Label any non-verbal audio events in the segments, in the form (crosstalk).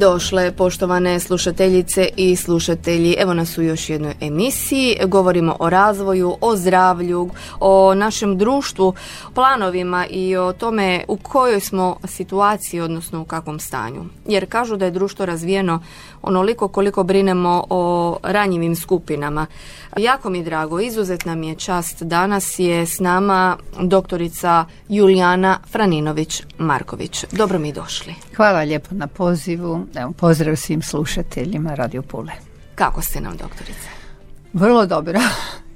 Došle, poštovane slušateljice i slušatelji. Evo nas u još jednoj emisiji. Govorimo o razvoju, o zdravlju, o našem društvu, planovima i o tome u kojoj smo situaciji, odnosno u kakvom stanju. Jer kažu da je društvo razvijeno onoliko koliko brinemo o ranjivim skupinama. Jako mi drago, izuzetna mi je čast. Danas je s nama doktorica Julijana Franinović-Marković. Dobro mi došli. Hvala lijepo na pozivu. Evo, pozdrav svim slušateljima Radio Pule. Kako ste nam, doktorice? Vrlo dobro. (laughs)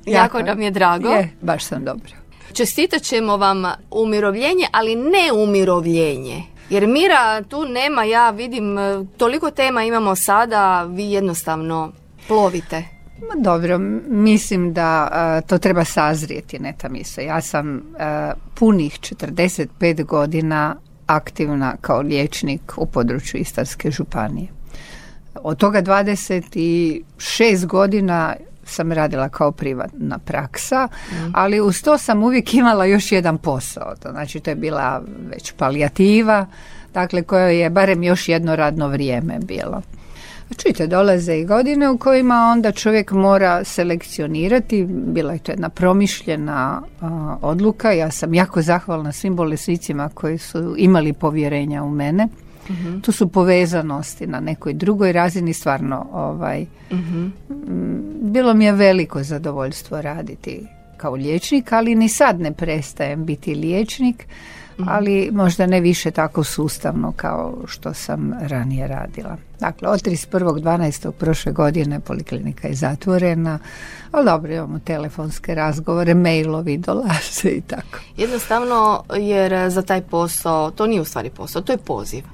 Jako nam je drago. Je, baš sam dobro. Čestitat ćemo vam umirovljenje, ali ne umirovljenje. Jer mira tu nema, ja vidim, toliko tema imamo sada, vi jednostavno plovite. Ma dobro, mislim da uh, to treba sazrijeti neta mise. Ja sam uh, punih 45 godina aktivna kao liječnik u području Istarske županije. Od toga 26 godina sam radila kao privatna praksa, ali uz to sam uvijek imala još jedan posao. To znači to je bila već palijativa, dakle koja je barem još jedno radno vrijeme bilo. Čujte, dolaze i godine u kojima onda čovjek mora selekcionirati, bila je to jedna promišljena a, odluka, ja sam jako zahvalna svim bolesnicima koji su imali povjerenja u mene. Tu su povezanosti na nekoj drugoj razini stvarno ovaj m, bilo mi je veliko zadovoljstvo raditi kao liječnik, ali ni sad ne prestajem biti liječnik, ali možda ne više tako sustavno kao što sam ranije radila. Dakle, od 31.12. prošle godine poliklinika je zatvorena, ali dobro, imamo telefonske razgovore, mailovi dolaze i tako. Jednostavno, jer za taj posao, to nije u stvari posao, to je poziv.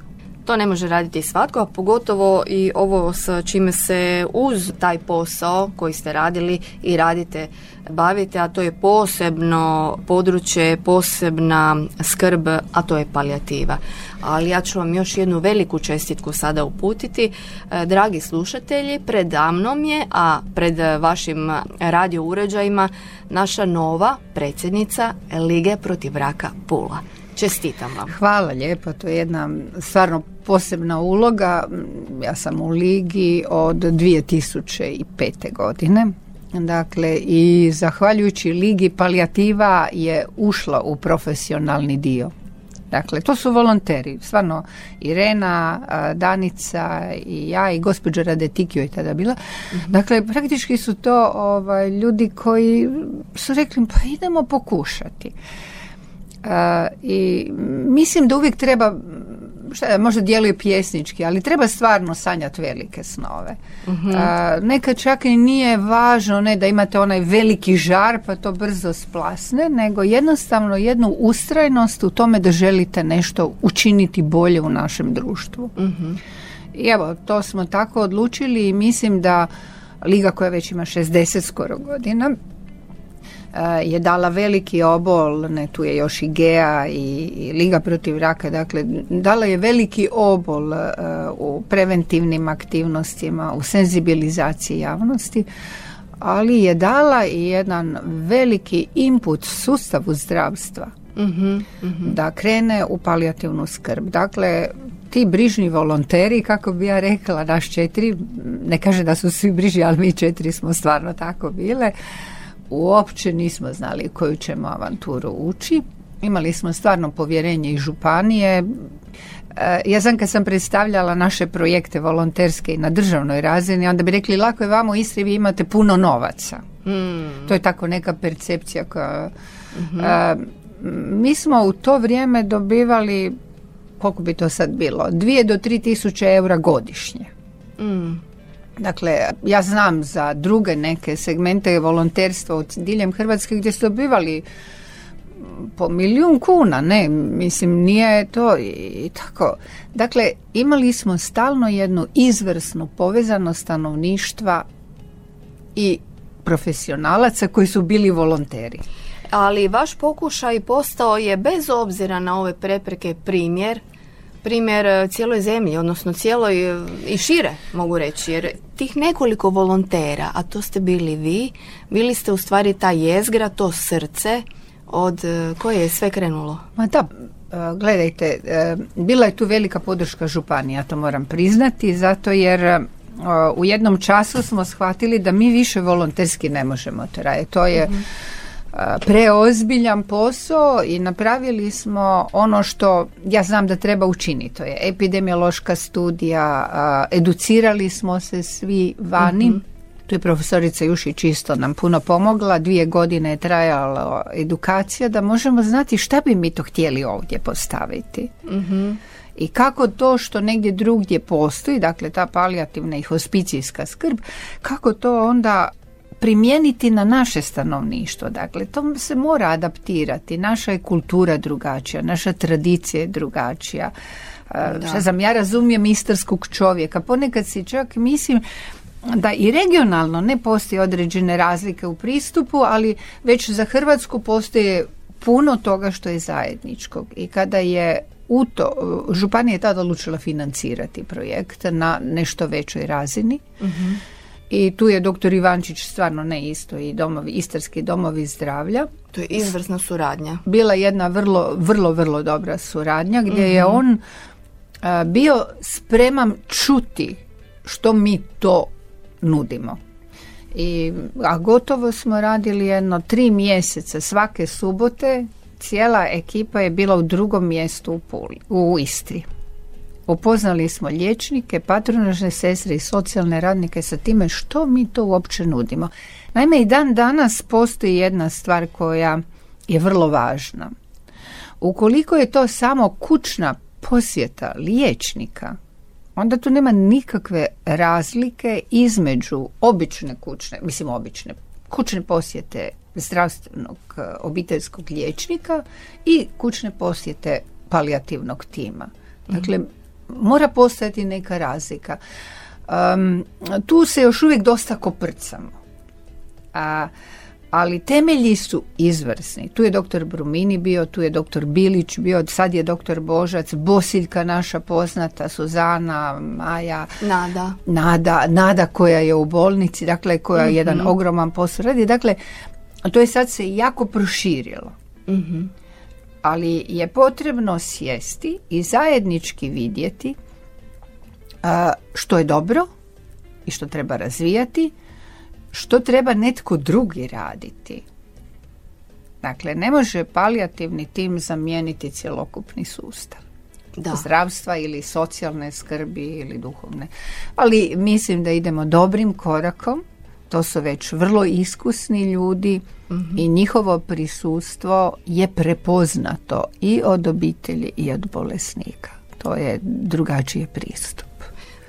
To ne može raditi svatko, a pogotovo i ovo s čime se uz taj posao koji ste radili i radite bavite, a to je posebno područje, posebna skrb, a to je palijativa. Ali ja ću vam još jednu veliku čestitku sada uputiti. E, Dragi slušatelji, predamnom je, a pred vašim radio uređajima, naša nova predsjednica Lige protiv raka Pula. Čestitam vam. Hvala lijepo, to je jedna stvarno posebna uloga. Ja sam u ligi od 2005. godine. Dakle, i zahvaljujući ligi palijativa je ušla u profesionalni dio. Dakle, to su volonteri, stvarno Irena, Danica i ja i gospođa Radetikio je tada bila. Dakle, praktički su to ovaj, ljudi koji su rekli pa idemo pokušati. A, I mislim da uvijek treba šta je, možda djeluje pjesnički, ali treba stvarno sanjati velike snove. A, nekad čak i nije važno ne da imate onaj veliki žar pa to brzo splasne, nego jednostavno jednu ustrajnost u tome da želite nešto učiniti bolje u našem društvu. I evo, to smo tako odlučili i mislim da Liga koja već ima 60 skoro godina, je dala veliki obol, ne tu je još i GEA i, i Liga protiv raka, dakle dala je veliki obol e, u preventivnim aktivnostima, u senzibilizaciji javnosti, ali je dala i jedan veliki input sustavu zdravstva da krene u palijativnu skrb. Dakle, ti brižni volonteri, kako bi ja rekla, naš četiri, ne kaže da su svi brižni, ali mi četiri smo stvarno tako bile, uopće nismo znali koju ćemo avanturu ući. Imali smo stvarno povjerenje i županije. E, Ja sam kad sam predstavljala naše projekte volonterske i na državnoj razini, onda bi rekli lako je vama u Istri, vi imate puno novaca. To je tako neka percepcija koja... E, mi smo u to vrijeme dobivali, koliko bi to sad bilo, dvije do tri tisuće eura godišnje. Dakle, ja znam za druge neke segmente volonterstva u diljem Hrvatske gdje su dobivali po milijun kuna, ne, mislim nije to i, tako. Dakle, imali smo stalno jednu izvrsnu povezanost stanovništva i profesionalaca koji su bili volonteri. Ali vaš pokušaj postao je bez obzira na ove prepreke primjer primjer e, cijeloj zemlji, odnosno cijeloj e, i šire mogu reći, jer tih nekoliko volontera, a to ste bili vi, bili ste u stvari ta jezgra, to srce od e, koje je sve krenulo. Ma da, gledajte, bila je tu velika podrška županija, to moram priznati, zato jer u jednom času smo shvatili da mi više volonterski ne možemo trajati. To je mhm preozbiljan posao i napravili smo ono što ja znam da treba učiniti. To je epidemiološka studija, educirali smo se svi vani. mm Tu je profesorica Jušić isto nam puno pomogla. Dvije godine je trajala edukacija da možemo znati šta bi mi to htjeli ovdje postaviti. mm I kako to što negdje drugdje postoji, dakle ta palijativna i hospicijska skrb, kako to onda primijeniti na naše stanovništvo. Dakle, to se mora adaptirati. Naša je kultura drugačija, naša tradicija je drugačija. Da. Šta znam, ja razumijem istarskog čovjeka. Ponekad si čak mislim da i regionalno ne postoje određene razlike u pristupu, ali već za Hrvatsku postoje puno toga što je zajedničkog. I kada je u to, županija je tada odlučila financirati projekt na nešto većoj razini. uh i tu je doktor Ivančić stvarno ne isto i domovi, istarski domovi zdravlja. To je izvrsna suradnja. Bila jedna vrlo, vrlo, vrlo dobra suradnja gdje je mhm. on bio spreman čuti što mi to nudimo. I, a gotovo smo radili jedno tri mjeseca svake subote cijela ekipa je bila u drugom mjestu u, Puli, u Istri. Upoznali smo liječnike, patronažne sestre i socijalne radnike sa time što mi to uopće nudimo. Naime, i dan danas postoji jedna stvar koja je vrlo važna. Ukoliko je to samo kućna posjeta liječnika, onda tu nema nikakve razlike između obične kućne, mislim obične, kućne posjete zdravstvenog e, obiteljskog liječnika i kućne posjete palijativnog tima. Dakle, mora postojati neka razlika. Um, tu se još uvijek dosta koprcamo. A, ali temelji su izvrsni. Tu je doktor Brumini bio, tu je doktor Bilić bio, sad je doktor Božac, Bosiljka naša poznata, Suzana, Maja, Nada. Nada, Nada koja je u bolnici, dakle koja je jedan mhm. ogroman posao radi. Dakle, to je sad se jako proširilo. mm ali je potrebno sjesti i zajednički vidjeti što je dobro i što treba razvijati, što treba netko drugi raditi. Dakle, ne može palijativni tim zamijeniti cjelokupni sustav. Da. zdravstva ili socijalne skrbi ili duhovne. Ali mislim da idemo dobrim korakom to su već vrlo iskusni ljudi i njihovo prisustvo je prepoznato i od obitelji i od bolesnika. To je drugačiji pristup.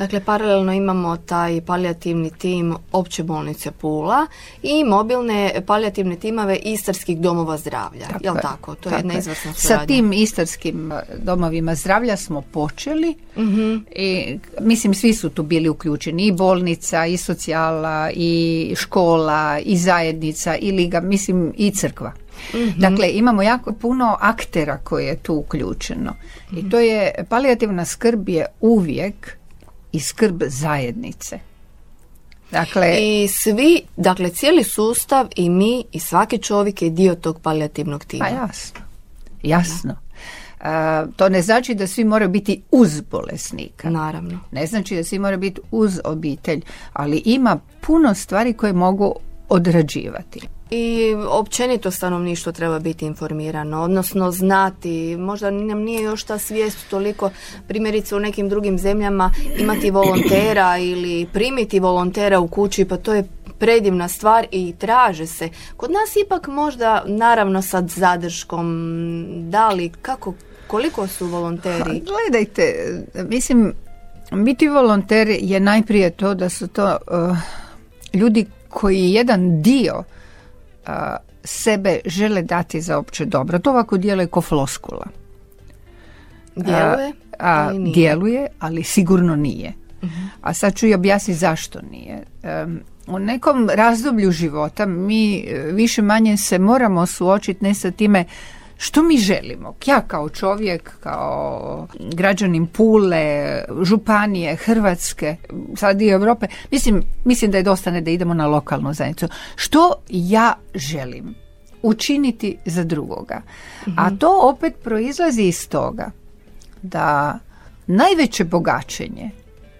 Dakle, paralelno imamo taj palijativni tim opće bolnice Pula i mobilne palijativne timove istarskih domova zdravlja. Tako Jel tako? To je jedna izvrsna Sa tim istarskim e, domovima zdravlja smo počeli mhm. i mislim svi su tu bili uključeni i bolnica i socijala i škola i zajednica i liga, mislim i crkva. Mhm. Dakle, imamo jako puno aktera koje je tu uključeno. I mhm. to je, palijativna skrb je uvijek i skrb zajednice. Dakle, I svi, dakle cijeli sustav i mi i svaki čovjek je dio tog palijativnog tima. Pa jasno, jasno. to ne znači da svi moraju biti uz bolesnika. Naravno. Ne znači da svi moraju biti uz obitelj, ali ima puno stvari koje mogu odrađivati. I općenito stanovništvo treba biti informirano, odnosno znati, možda nam nije još ta svijest toliko, primjerice u nekim drugim zemljama imati volontera ili primiti volontera u kući, pa to je predivna stvar i traže se. Kod nas ipak možda, naravno sad zadrškom, da li, kako, koliko su volonteri? gledajte, mislim, biti volonter je najprije to da su to uh, ljudi koji jedan dio sebe žele dati za opće dobro. To ovako djeluje ko floskula. Djeluje, ali nije. Djeluje, ali sigurno nije. Uh-huh. A sad ću i objasniti zašto nije. u nekom razdoblju života mi e, više manje se moramo suočiti ne sa time što mi želimo? Ja kao čovjek, kao građanin Pule, Županije, Hrvatske, sad i Europe, mislim, mislim da je dosta ne da idemo na lokalnu zajednicu. Što ja želim učiniti za drugoga? A to opet proizlazi iz toga da najveće bogaćenje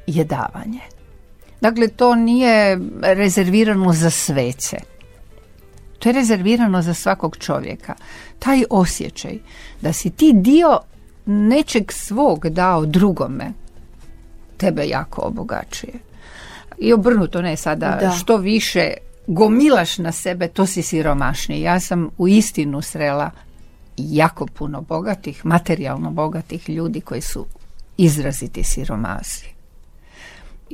je davanje. Dakle, to nije rezervirano za svece. To je rezervirano za svakog čovjeka. Taj osjećaj da si ti dio nečeg svog dao drugome, tebe jako obogačuje. I obrnuto ne sada, Da. što više gomilaš na sebe, to si siromašniji. Ja sam u istinu srela jako puno bogatih, materijalno bogatih ljudi koji su izraziti siromasi.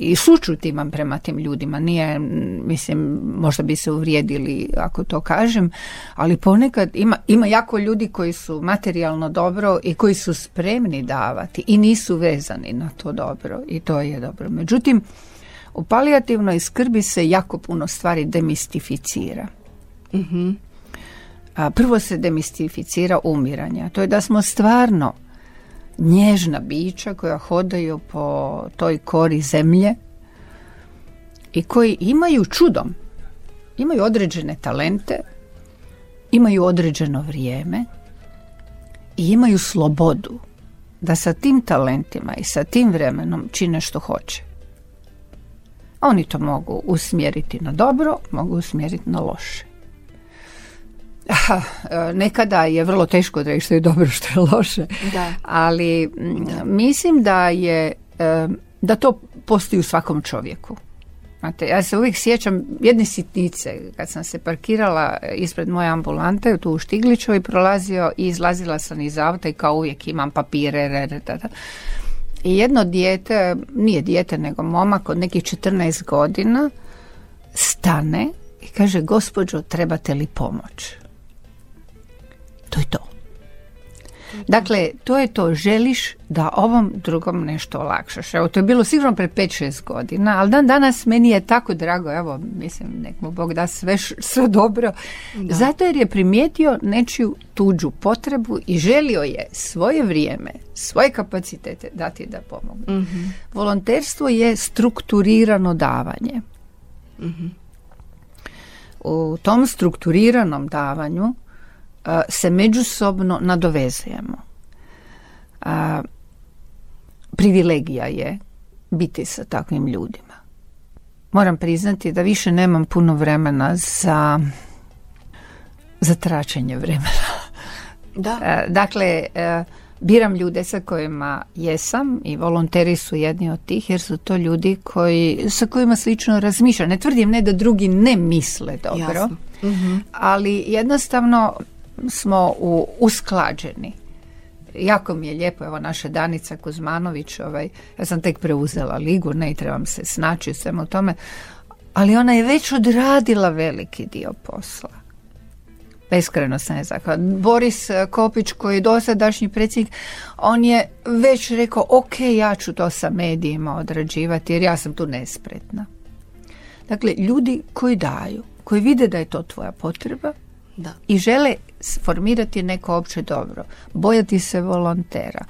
I sučut imam prema tim ljudima, nije, mislim, možda bi se uvrijedili ako to kažem, ali ponekad ima, ima jako ljudi koji su materijalno dobro i koji su spremni davati i nisu vezani na to dobro i to je dobro. Međutim, u palijativnoj skrbi se jako puno stvari demistificira. A prvo se demistificira umiranje, a to je da smo stvarno nježna bića koja hodaju po toj kori zemlje i koji imaju čudom, imaju određene talente, imaju određeno vrijeme i imaju slobodu da sa tim talentima i sa tim vremenom čine što hoće. Oni to mogu usmjeriti na dobro, mogu usmjeriti na loše. E, nekada je vrlo teško da što je dobro, što je loše. Da. Ali mislim da je e, da to postoji u svakom čovjeku. Znate, ja se uvijek sjećam jedne sitnice kad sam se parkirala ispred moje ambulante tu u Štiglićevoj prolazio i izlazila sam iz auta i kao uvijek imam papire re, re, i jedno dijete, nije dijete nego momak od nekih 14 godina stane i kaže gospođo trebate li pomoć to je to. Dakle, to je to, želiš da ovom drugom nešto olakšaš. Evo, to je bilo sigurno pred 5-6 godina, ali dan danas meni je tako drago, evo, mislim, nek mu Bog da sve, sve dobro, zato jer je primijetio nečiju tuđu potrebu i želio je svoje vrijeme, svoje kapacitete dati da pomogne. Volonterstvo je strukturirano davanje. U tom strukturiranom davanju se međusobno nadovezujemo. A, privilegija je biti sa takvim ljudima. Moram priznati da više nemam puno vremena za za tračenje vremena. (laughs) Da. Dakle, biram ljude sa kojima jesam i volonteri su jedni od tih jer su to ljudi koji, sa kojima slično razmišljam. Ne tvrdim ne da drugi ne misle dobro, Jasno. ali jednostavno smo u, usklađeni. Jako mi je lijepo, evo naša Danica Kuzmanović, ovaj, ja sam tek preuzela ligu, ne trebam se snaći u tome, ali ona je već odradila veliki dio posla. Beskreno sam je zahvalna. Boris eh, Kopić koji je dosadašnji predsjednik, on je već rekao ok, ja ću to sa medijima odrađivati jer ja sam tu nespretna. Dakle, ljudi koji daju, koji vide da je to tvoja potreba Da. i žele formirati neko opće dobro, bojati se volontera.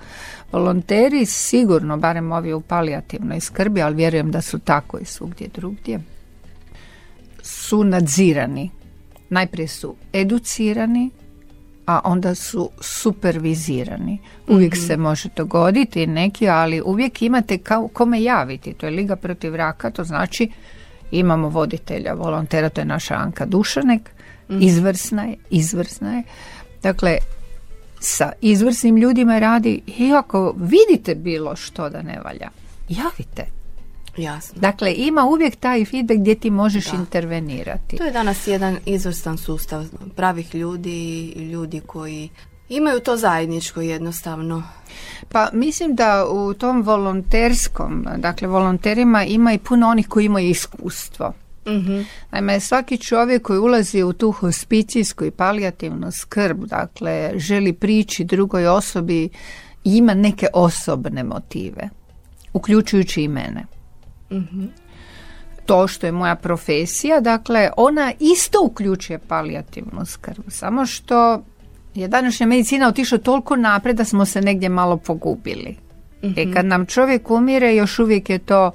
Volonteri sigurno, barem ovi u palijativnoj skrbi, ali vjerujem da su tako i svugdje drugdje, su nadzirani. Najprije su educirani, a onda su supervizirani. Uvijek se može dogoditi neki, ali uvijek imate kao, kome javiti. To je Liga protiv raka, to znači imamo voditelja, volontera, to je naša Anka Dušanek, izvrsna je, izvrsna je. Dakle, sa izvrsnim ljudima radi i ako vidite bilo što da ne valja, javite. Jasno. Dakle, ima uvijek taj feedback gdje ti možeš Da. intervenirati. To je danas jedan izvrstan sustav pravih ljudi i ljudi koji imaju to zajedničko jednostavno. Pa mislim da u tom volonterskom, dakle volonterima ima i puno onih koji imaju iskustvo. Mhm. Naime, svaki čovjek koji ulazi u tu hospicijsku i palijativnu skrb, dakle, želi prići drugoj osobi ima neke osobne motive, uključujući i mene. to što je moja profesija, dakle ona isto uključuje palijativnu skrb, samo što je današnja medicina otišla toliko napred da smo se negdje malo pogubili. I kad nam čovjek umire još uvijek je to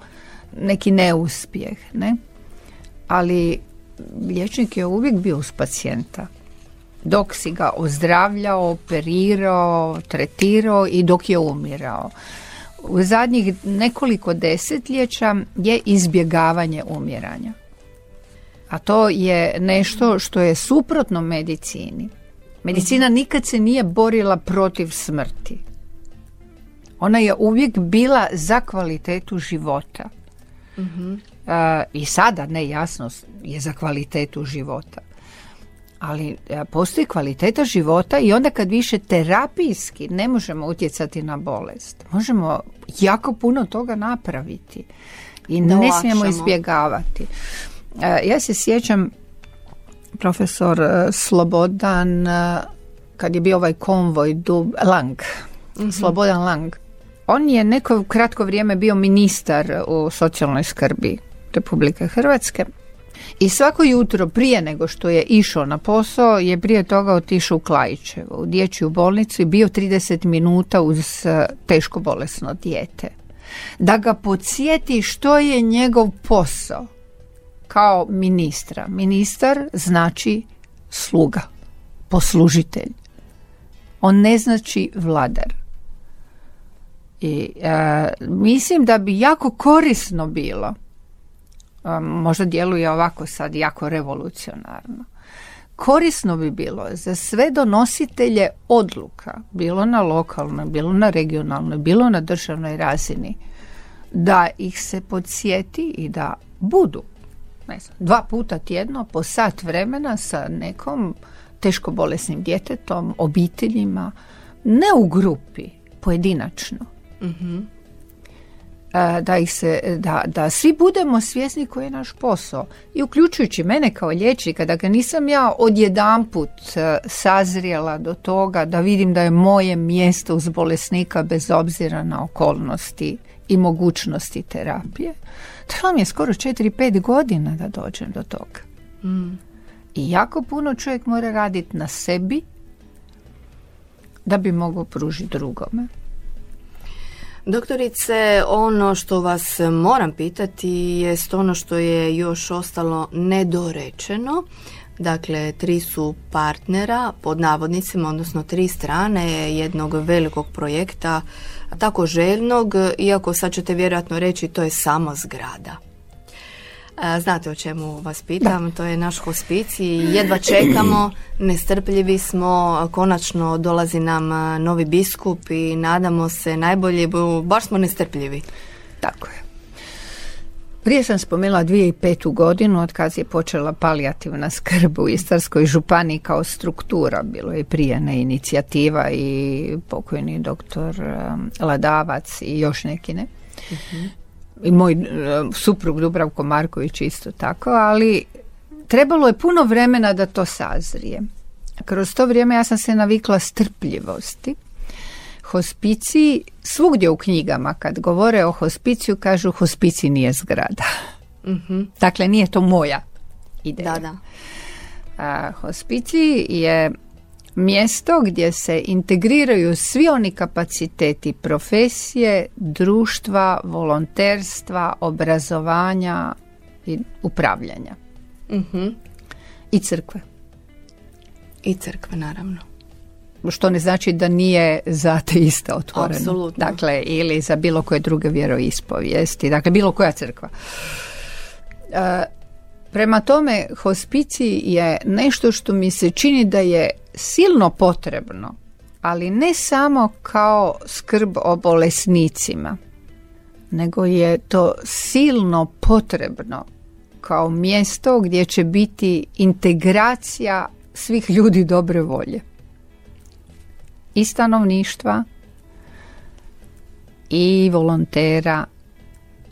neki neuspjeh, ne? Ali liječnik je uvijek bio uz pacijenta. Dok si ga ozdravljao, operirao, tretirao i dok je umirao. U zadnjih nekoliko desetljeća je izbjegavanje umiranja. A to je nešto što je suprotno medicini. Medicina nikad se nije borila protiv smrti. Ona je uvijek bila za kvalitetu života. E, I sada, ne jasno, je za kvalitetu života. Ali e, postoji kvaliteta života i onda kad više terapijski ne možemo utjecati na bolest, možemo jako puno toga napraviti i ne smijemo izbjegavati. E, Ja se sjećam profesor e, Slobodan e, kad je bio ovaj konvoj Dub, Lang, Slobodan Lang. On je neko kratko vrijeme bio ministar u socijalnoj skrbi Republike Hrvatske i svako jutro prije nego što je išao na posao je prije toga otišao u Klajićevo, u dječju bolnicu i bio 30 minuta uz e, teško bolesno dijete. Da ga podsjeti što je njegov posao kao ministra. Ministar znači sluga, poslužitelj. On ne znači vladar. I e, mislim da bi jako korisno bilo, možda djeluje ovako sad jako revolucionarno, korisno bi bilo za sve donositelje odluka, bilo na lokalnoj, bilo na regionalnoj, bilo na državnoj razini, da ih se podsjeti i da budu ne znam, dva puta tjedno po sat vremena sa nekom teško bolesnim djetetom, obiteljima, ne u grupi, pojedinačno. E, Da, ih se, da, da svi budemo svjesni koji je naš posao. I uključujući mene kao liječnika, da ga nisam ja odjedanput e, sazrijela do toga da vidim da je moje mjesto uz bolesnika bez obzira na okolnosti i mogućnosti terapije. Trebalo mi je skoro 4-5 godina da dođem do toga. I jako puno čovjek mora raditi na sebi da bi mogao pružiti drugome. Doktorice, ono što vas moram pitati jest ono što je još ostalo nedorečeno. Dakle, tri su partnera pod navodnicima, odnosno tri strane jednog velikog projekta, tako željnog, iako sad ćete vjerojatno reći to je samo zgrada. A, Znate o čemu vas pitam, to je naš hospicij, jedva čekamo, nestrpljivi smo, konačno dolazi nam novi biskup i nadamo se najbolje, baš smo nestrpljivi. Tako je. Prije sam spomenula 2005. godinu od kad je počela palijativna skrb u Istarskoj županiji kao struktura. Bilo je prije ne inicijativa i pokojni doktor Ladavac i još neki ne. I moj um, suprug Dubravko Marković isto tako, ali trebalo je puno vremena da to sazrije. Kroz to vrijeme ja sam se navikla strpljivosti. Hospiciji, svugdje u knjigama kad govore o hospiciju kažu hospicij nije zgrada. Dakle, nije to moja ideja. Da, da. A, hospicij je mjesto gdje se integriraju svi oni kapaciteti profesije, društva, volonterstva, obrazovanja i upravljanja. Mhm. I crkve. I crkve, naravno. Što ne znači da nije za ateista otvoreno. Apsolutno. Dakle, ili za bilo koje druge vjeroispovijesti. Dakle, bilo koja crkva. E, prema tome, hospicij je nešto što mi se čini da je silno potrebno, ali ne samo kao skrb o bolesnicima, nego je to silno potrebno kao mjesto gdje će biti integracija svih ljudi dobre volje. I stanovništva i volontera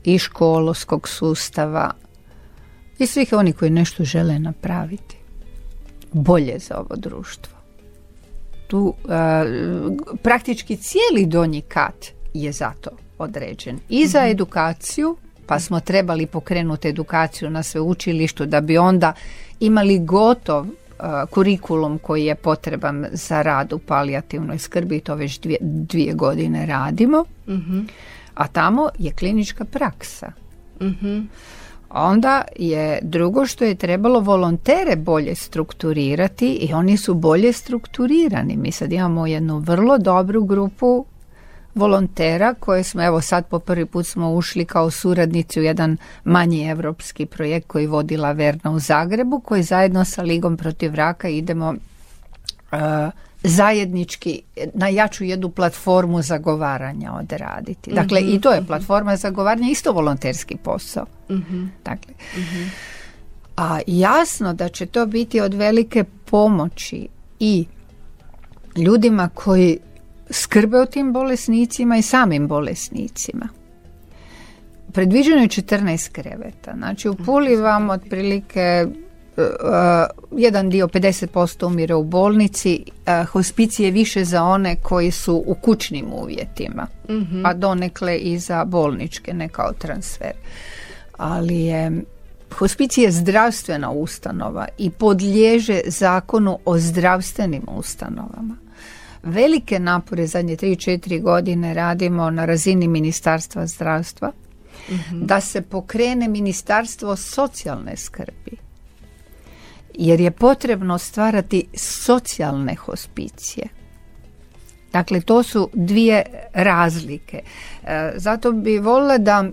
i školskog sustava i svih oni koji nešto žele napraviti bolje za ovo društvo. Tu e, praktički cijeli donji kat je zato određen i za edukaciju pa smo trebali pokrenuti edukaciju na sveučilištu da bi onda imali gotov kurikulum koji je potreban za rad u palijativnoj skrbi to već dvije, dvije godine radimo Mhm. a tamo je klinička praksa Mhm. Onda je drugo što je trebalo volontere bolje strukturirati i oni su bolje strukturirani. Mi sad imamo jednu vrlo dobru grupu volontera koje smo, evo sad po prvi put smo ušli kao suradnici u jedan manji evropski projekt koji vodi Laverna u Zagrebu koji zajedno sa Ligom protiv raka idemo uh, zajednički na jaču jednu platformu zagovaranja odraditi. Dakle, i to je platforma zagovaranja, isto volonterski posao. Dakle, a jasno da će to biti od velike pomoći i ljudima koji skrbe o tim bolesnicima i samim bolesnicima. Predviđeno je 14 kreveta. Znači u Puli vam otprilike jedan dio 50% umire u bolnici, uh, hospicije više za one koji su u kućnim uvjetima, a donekle i za bolničke, ne kao transfer. Ali je hospicije je zdravstvena ustanova i podliježe zakonu o zdravstvenim ustanovama. Velike napore zadnje 3-4 godine radimo na razini Ministarstva zdravstva da se pokrene Ministarstvo socijalne skrbi jer je potrebno stvarati socijalne hospicije. Dakle, to su dvije razlike. E, zato bi volila da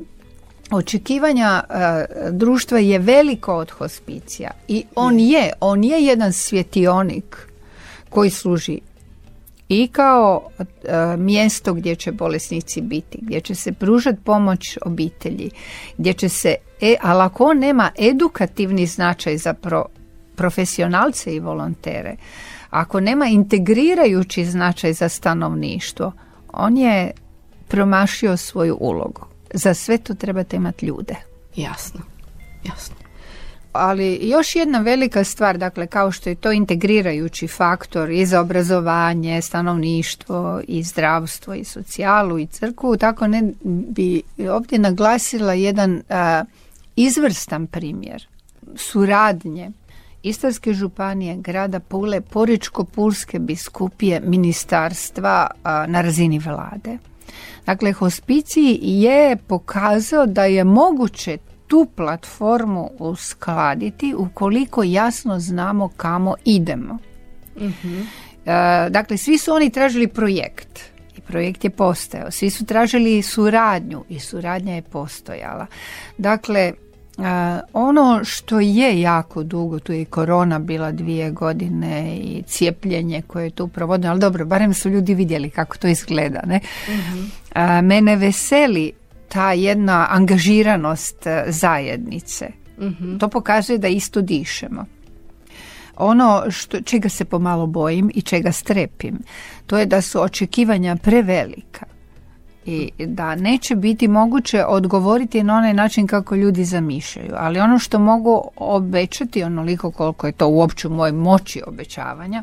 očekivanja e, društva je veliko od hospicija i on je, on je jedan svjetionik koji služi i kao e, mjesto gdje će bolesnici biti, gdje će se pružati pomoć obitelji, gdje će se, e, ali ako on nema edukativni značaj za pro, profesionalce i volontere, ako nema integrirajući značaj za stanovništvo, on je promašio svoju ulogu. Za sve to trebate imati ljude. Jasno, jasno. Ali još jedna velika stvar, dakle kao što je to integrirajući faktor i za obrazovanje, stanovništvo i zdravstvo i socijalu i crkvu, tako ne bi ovdje naglasila jedan a, izvrstan primjer suradnje Istarske županije, grada Pule, Poričko-Pulske biskupije, ministarstva a, na razini vlade. Dakle, hospiciji je pokazao da je moguće tu platformu uskladiti ukoliko jasno znamo kamo idemo. E, dakle, svi su oni tražili projekt i projekt je postojao. Svi su tražili suradnju i suradnja je postojala. Dakle, Uh, ono što je jako dugo, tu je i korona bila dvije godine i cijepljenje koje je tu provodilo, ali dobro, barem su ljudi vidjeli kako to izgleda. Ne? Uh, mene veseli ta jedna angažiranost uh, zajednice. To pokazuje da isto dišemo. Ono što, čega se pomalo bojim i čega strepim, to je da su očekivanja prevelika i da neće biti moguće odgovoriti na onaj način kako ljudi zamišljaju. Ali ono što mogu obećati, onoliko koliko je to uopće u mojoj moći obećavanja,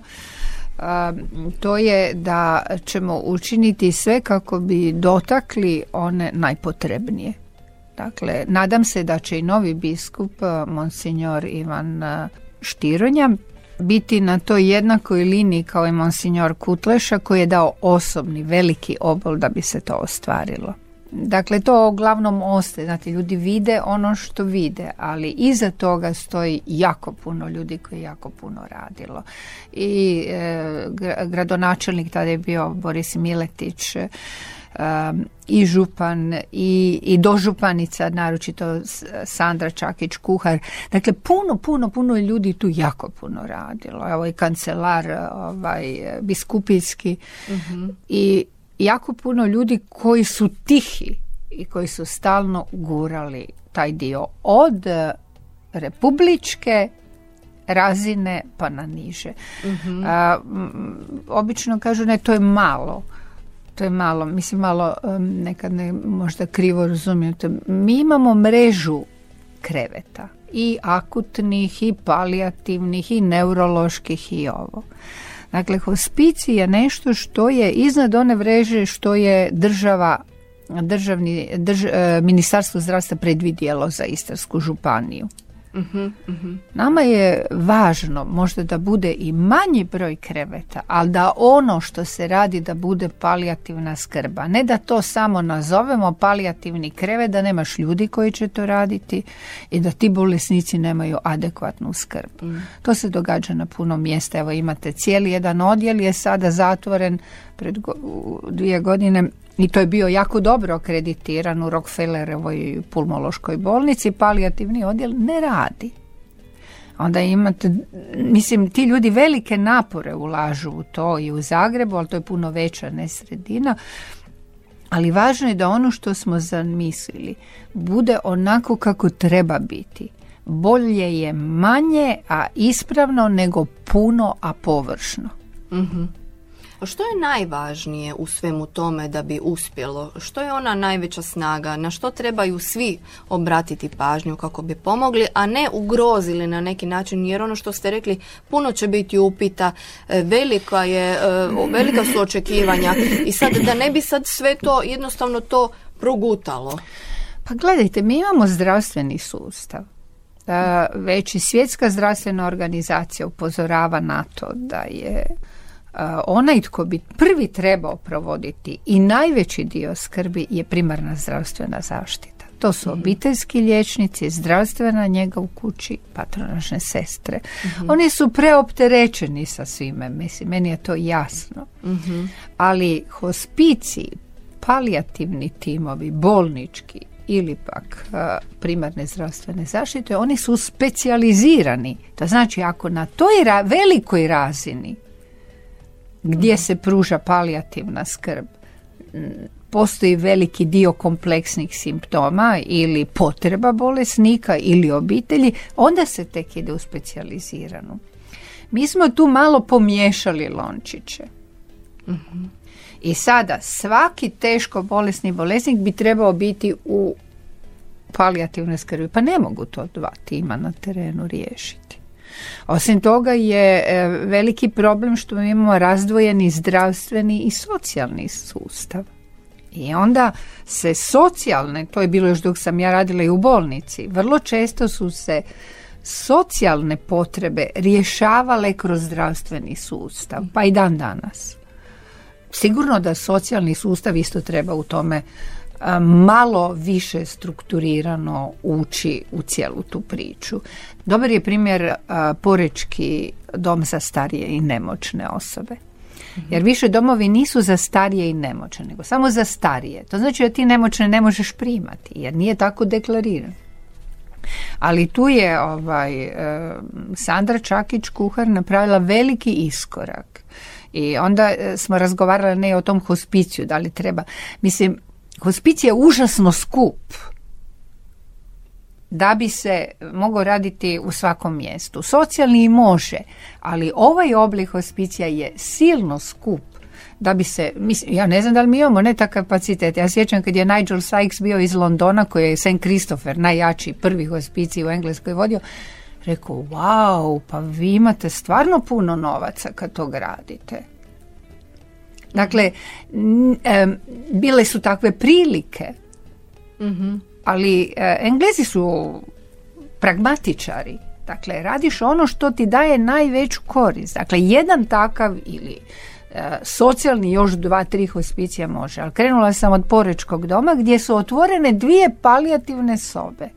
to je da ćemo učiniti sve kako bi dotakli one najpotrebnije. Dakle, nadam se da će i novi biskup, monsignor Ivan Štironja, biti na toj jednakoj liniji kao i monsignor Kutleša koji je dao osobni veliki obol da bi se to ostvarilo. Dakle, to uglavnom ostaje, znate, ljudi vide ono što vide, ali iza toga stoji jako puno ljudi koji jako puno radilo. I e, gradonačelnik tada je bio Boris Miletić, i župan i, i dožupanica, naročito Sandra Čakić kuhar. Dakle, puno, puno, puno ljudi tu jako puno radilo. Evo i kancelar ovaj, biskupijski i jako puno ljudi koji su tihi i koji su stalno gurali taj dio od republičke razine pa na niže. A, obično kažu ne, to je malo to je malo, mislim malo nekad ne možda krivo razumijete. Mi imamo mrežu kreveta i akutnih i palijativnih i neuroloških i ovo. Dakle, hospicij je nešto što je iznad one mreže što je država državni, drž, e, ministarstvo zdravstva predvidjelo za Istarsku županiju. Nama je važno možda da bude i manji broj kreveta, ali da ono što se radi da bude palijativna skrba. Ne da to samo nazovemo palijativni krevet, da nemaš ljudi koji će to raditi i da ti bolesnici nemaju adekvatnu skrb. Mm. To se događa na puno mjesta. Evo imate cijeli jedan odjel je sada zatvoren pred dvije godine i to je bio jako dobro akreditiran u Rockefellerovoj pulmološkoj bolnici, palijativni odjel ne radi. Onda imate, mislim, ti ljudi velike napore ulažu u to i u Zagrebu, ali to je puno veća ne sredina. Ali važno je da ono što smo zamislili bude onako kako treba biti. Bolje je manje, a ispravno nego puno, a površno. mm što je najvažnije u svemu tome da bi uspjelo? Što je ona najveća snaga? Na što trebaju svi obratiti pažnju kako bi pomogli, a ne ugrozili na neki način? Jer ono što ste rekli, puno će biti upita, e, velika, je, e, velika su očekivanja i sad da ne bi sad sve to jednostavno to progutalo. Pa gledajte, mi imamo zdravstveni sustav. Već i svjetska zdravstvena organizacija upozorava na to da je onaj tko bi prvi trebao provoditi i najveći dio skrbi je primarna zdravstvena zaštita. To su mhm. obiteljski liječnici, zdravstvena njega u kući, patronažne sestre. Mhm. Oni su preopterećeni sa svime, mislim, meni je to jasno. Mhm. Ali hospici, palijativni timovi, bolnički ili pak primarne zdravstvene zaštite, oni su specijalizirani. To znači ako na toj velikoj razini gdje se pruža palijativna skrb postoji veliki dio kompleksnih simptoma ili potreba bolesnika ili obitelji, onda se tek ide u specijaliziranu. Mi smo tu malo pomiješali lončiće. I sada svaki teško bolesni bolesnik bi trebao biti u palijativnoj skrbi. Pa ne mogu to dva tima na terenu riješiti. Osim toga je e, veliki problem što imamo razdvojeni zdravstveni i socijalni sustav. I onda se socijalne, to je bilo još dok sam ja radila i u bolnici, vrlo često su se socijalne potrebe rješavale kroz zdravstveni sustav, pa i dan danas. Sigurno da socijalni sustav isto treba u tome malo više strukturirano ući u cijelu tu priču. Dobar je primjer Porečki dom za starije i nemoćne osobe. Mhm. Jer više domovi nisu za starije i nemoćne, nego samo za starije. To znači da ti nemoćne ne možeš primati, jer nije tako deklariran. Ali tu je ovaj, e, Sandra Čakić kuhar napravila veliki iskorak. I onda e, smo razgovarali ne o tom hospiciju, da li treba. Mislim, hospicija je užasno skup da bi se mogao raditi u svakom mjestu. Socijalni može, ali ovaj oblik hospicija je silno skup da bi se, mislim, ja ne znam da li mi imamo ne takav kapacitet. Ja sjećam kad je Nigel Sykes bio iz Londona, koji je St. Christopher, najjači prvi hospicij u Engleskoj vodio, rekao, wow, pa vi imate stvarno puno novaca kad to gradite. Dakle, bile su takve prilike, mm ali e, Englezi su pragmatičari. Dakle, radiš ono što ti daje najveću korist. Dakle, jedan takav ili e, socijalni još dva, tri hospicija može. Ali krenula sam od Porečkog doma gdje su otvorene dvije palijativne sobe.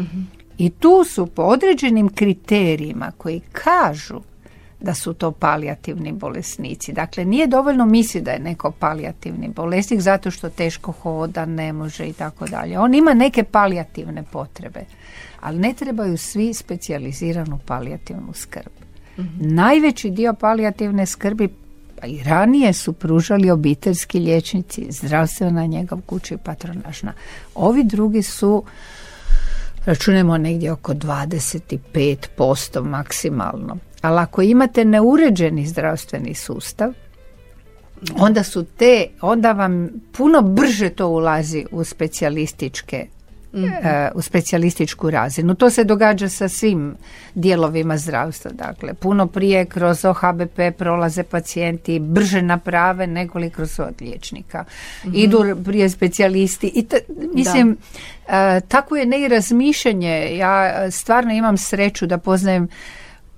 Mhm. I tu su po određenim kriterijima koji kažu da su to palijativni bolesnici. Dakle, nije dovoljno misli da je neko palijativni bolesnik zato što teško hoda, ne može i tako dalje. On ima neke palijativne potrebe, ali ne trebaju svi specijaliziranu palijativnu skrb. Mhm. Najveći dio palijativne skrbi pa i ranije su pružali obiteljski liječnici, zdravstvena njegov kuća i patronažna. Ovi drugi su računamo negdje oko 25% maksimalno. Ali ako imate neuređeni zdravstveni sustav, onda su te, onda vam puno brže to ulazi u specijalističke e, u specijalističku razinu. To se događa sa svim dijelovima zdravstva. Dakle, puno prije kroz OHBP prolaze pacijenti brže naprave nego li kroz od liječnika. Idu prije specijalisti i mislim e, tako je ne i razmišljanje. Ja stvarno imam sreću da poznajem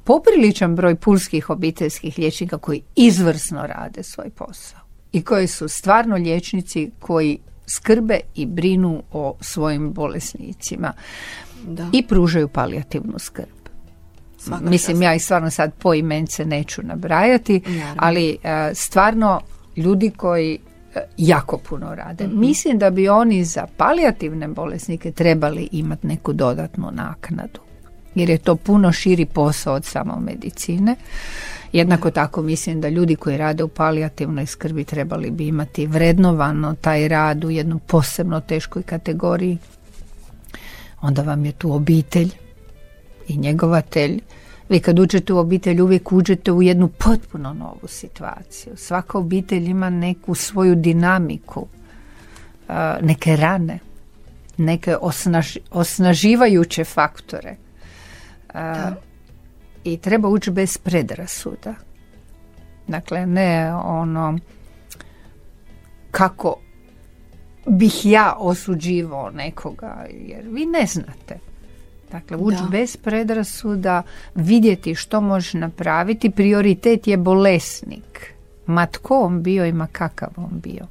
popriličan broj pulskih obiteljskih liječnika koji izvrsno rade svoj posao i koji su stvarno liječnici koji skrbe i brinu o svojim bolesnicima Da. i pružaju palijativnu skrb. Svaka Mislim, čast. ja i stvarno sad po imence neću nabrajati, Naravno. ali e, stvarno ljudi koji e, jako puno rade. Mhm. Mislim da bi oni za palijativne bolesnike trebali imati neku dodatnu naknadu. Jer je to puno širi posao od samo medicine. Jednako tako mislim da ljudi koji rade u palijativnoj skrbi trebali bi imati vrednovano taj rad u jednu posebno teškoj kategoriji. Onda vam je tu obitelj i njegovatelj. Vi kad uđete u obitelj uvijek uđete u jednu potpuno novu situaciju. Svaka obitelj ima neku svoju dinamiku, neke rane, neke osnaž- osnaživajuće faktore. A, I treba ući bez predrasuda. Dakle, ne ono kako bih ja osuđivao nekoga, jer vi ne znate. Dakle, ući Da. bez predrasuda, vidjeti što možeš napraviti. Prioritet je bolesnik. Ma tko on bio i ma kakav on bio.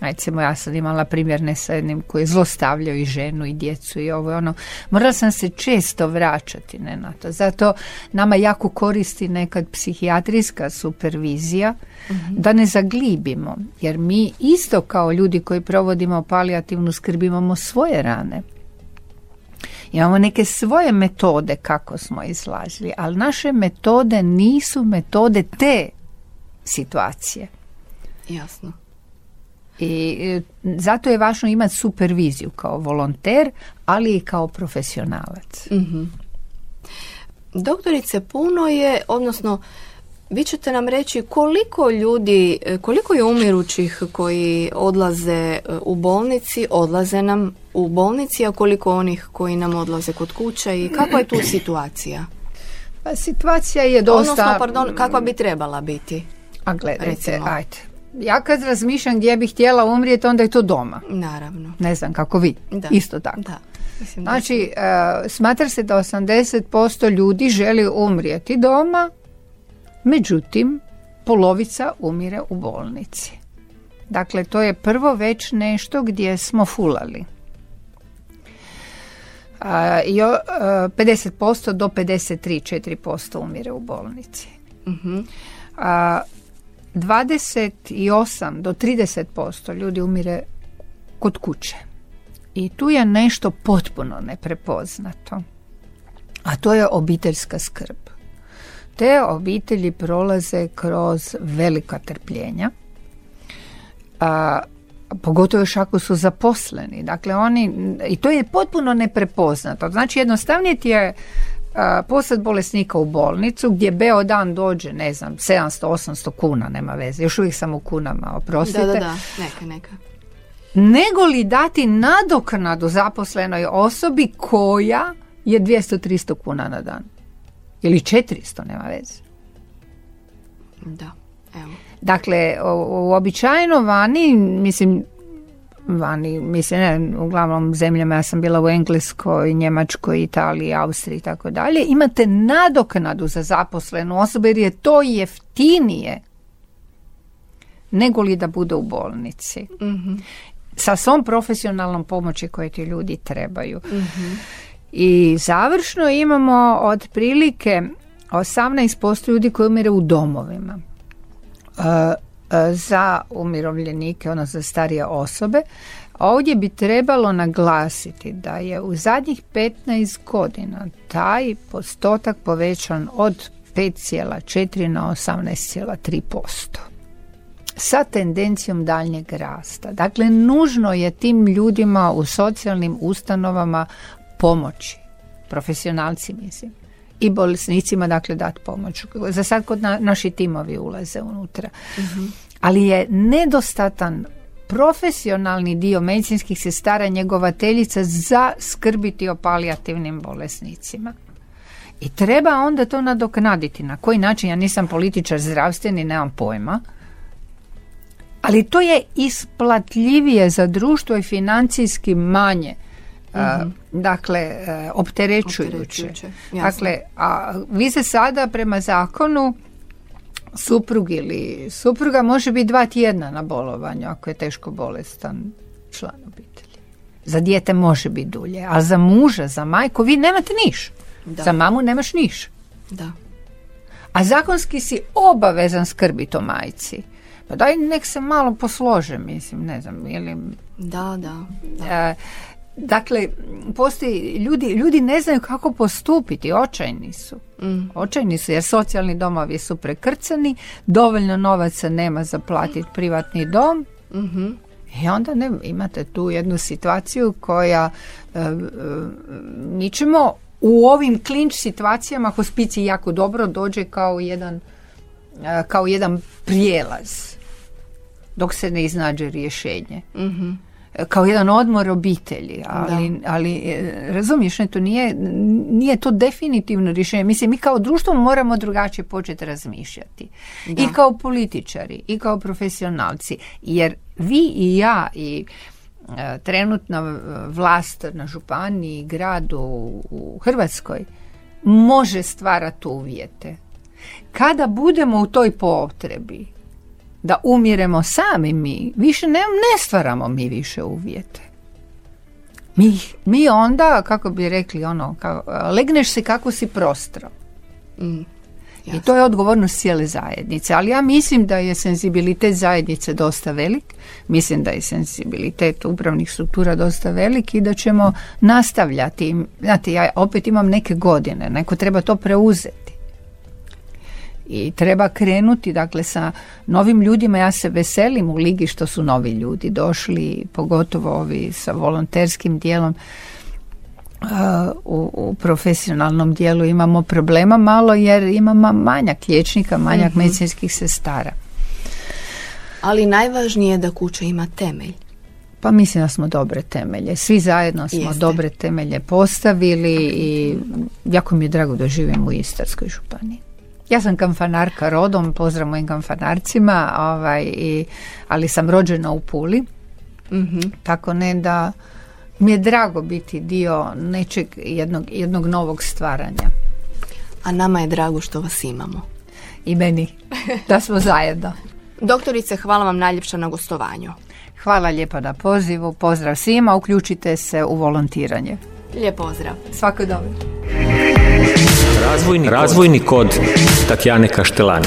Recimo, ja sam imala primjer ne sa jednim koji je zlostavljao i ženu i djecu i ovo i ono. Morala sam se često vraćati ne, na to. Zato nama jako koristi nekad psihijatrijska supervizija da ne zaglibimo. Jer mi isto kao ljudi koji provodimo palijativnu skrb imamo svoje rane. Imamo neke svoje metode kako smo izlazili, ali naše metode nisu metode te situacije. Jasno. I e, zato je važno imati superviziju kao volonter, ali i kao profesionalac. Mhm. Doktorice, puno je, odnosno, vi ćete nam reći koliko ljudi, e, koliko je umirućih koji odlaze e, u bolnici, odlaze nam u bolnici, a koliko onih koji nam odlaze kod kuća i kakva je tu situacija? Pa situacija je dosta... Odnosno, pardon, kakva bi trebala biti? A gledajte, recimo. ajde. Ja kad razmišljam gdje bih htjela umrijeti, onda je to doma. Naravno. Ne znam kako vi. Da. Isto tako. Da. Mislim da Znači, e, smatra se da 80% ljudi želi umrijeti doma, međutim, polovica umire u bolnici. Dakle, to je prvo već nešto gdje smo fulali. A, i o- e, 50% do 53-4% umire u bolnici. Mhm. A, 28 do 30% ljudi umire kod kuće. I tu je nešto potpuno neprepoznato. A to je obiteljska skrb. Te obitelji prolaze kroz velika trpljenja. A, pogotovo još ako su zaposleni. Dakle, oni, i to je potpuno neprepoznato. Znači, jednostavnije ti je a, poslati bolesnika u bolnicu gdje beo dan dođe, ne znam, 700-800 kuna, nema veze. Još uvijek sam u kunama, oprostite Da, da, da. Neka, neka. nego li dati nadoknadu zaposlenoj osobi koja je 200-300 kuna na dan. Ili 400, nema veze. Da, evo. Dakle, uobičajeno vani, mislim, vani, mislim, ne, uglavnom zemljama, ja sam bila u Engleskoj, Njemačkoj, Italiji, Austriji i tako dalje, imate nadoknadu za zaposlenu osobu jer je to jeftinije nego li da bude u bolnici. Sa svom profesionalnom pomoći koje ti ljudi trebaju. I završno imamo otprilike 18% ljudi koji umire u domovima. E, za umirovljenike, ono za starije osobe. Ovdje bi trebalo naglasiti da je u zadnjih 15 godina taj postotak povećan od 5,4 na 18,3% sa tendencijom daljnjeg rasta. Dakle, nužno je tim ljudima u socijalnim ustanovama pomoći, profesionalci mislim, i bolesnicima dakle dati pomoć. Za sad kod na, naši timovi ulaze unutra. Ali je nedostatan profesionalni dio medicinskih sestara njegovateljica za skrbiti o palijativnim bolesnicima. I treba onda to nadoknaditi. Na koji način? Ja nisam političar zdravstveni, nemam pojma. Ali to je isplatljivije za društvo i financijski manje. Mhm. dakle, opterećujuće. dakle, a vi se sada prema zakonu suprug ili supruga može biti dva tjedna na bolovanju ako je teško bolestan član obitelji. Za dijete može biti dulje, a za muža, za majku vi nemate niš. Za mamu nemaš niš. Da. A zakonski si obavezan skrbiti o majci. Pa daj nek se malo poslože, mislim, ne znam, ili... Da, da. da. Dakle, postoji, ljudi, ljudi ne znaju kako postupiti, očajni su. Mm. Očajni su jer socijalni domovi su prekrcani, dovoljno novaca nema za platiti privatni dom. mm I onda ne, imate tu jednu situaciju koja e, e, mi ćemo u ovim klinč situacijama hospici jako dobro dođe kao jedan, e, kao jedan prijelaz dok se ne iznađe rješenje. mm kao jedan odmor obitelji, ali, ali e, razumiješ, ne, to nije, nije to definitivno rješenje. Mislim, mi kao društvo moramo drugačije početi razmišljati. I kao političari, i kao profesionalci, jer vi i ja i e, trenutna vlast na županiji, gradu u Hrvatskoj može stvarati uvjete. Kada budemo u toj potrebi, da umiremo sami mi, više ne, ne stvaramo mi više uvjete. Mi, mi onda, kako bi rekli, ono, kao, legneš se kako si prostro. Mm, I to je odgovornost cijele zajednice. Ali ja mislim da je senzibilitet zajednice dosta velik. Mislim da je senzibilitet upravnih struktura dosta velik i da ćemo nastavljati. Znate, ja opet imam neke godine. Neko treba to preuzeti i treba krenuti dakle sa novim ljudima ja se veselim u ligi što su novi ljudi došli pogotovo ovi sa volonterskim dijelom uh, u, u profesionalnom dijelu imamo problema malo jer imamo manjak liječnika, manjak mm medicinskih sestara. Ali najvažnije je da kuća ima temelj. Pa mislim da smo dobre temelje. Svi zajedno smo dobre temelje postavili i jako mi je drago da živim u Istarskoj županiji. Ja sam kamfanarka rodom, pozdrav mojim kamfanarcima, ovaj, i, ali sam rođena u Puli. mm Tako ne da mi je drago biti dio nečeg jednog, jednog novog stvaranja. A nama je drago što vas imamo. I meni, da smo zajedno. (laughs) Doktorice, hvala vam najljepša na gostovanju. Hvala lijepa na pozivu, pozdrav svima, uključite se u volontiranje. Lijep pozdrav. Svako dobro. Razvojni, Razvojni kod Tatjane Kaštelani.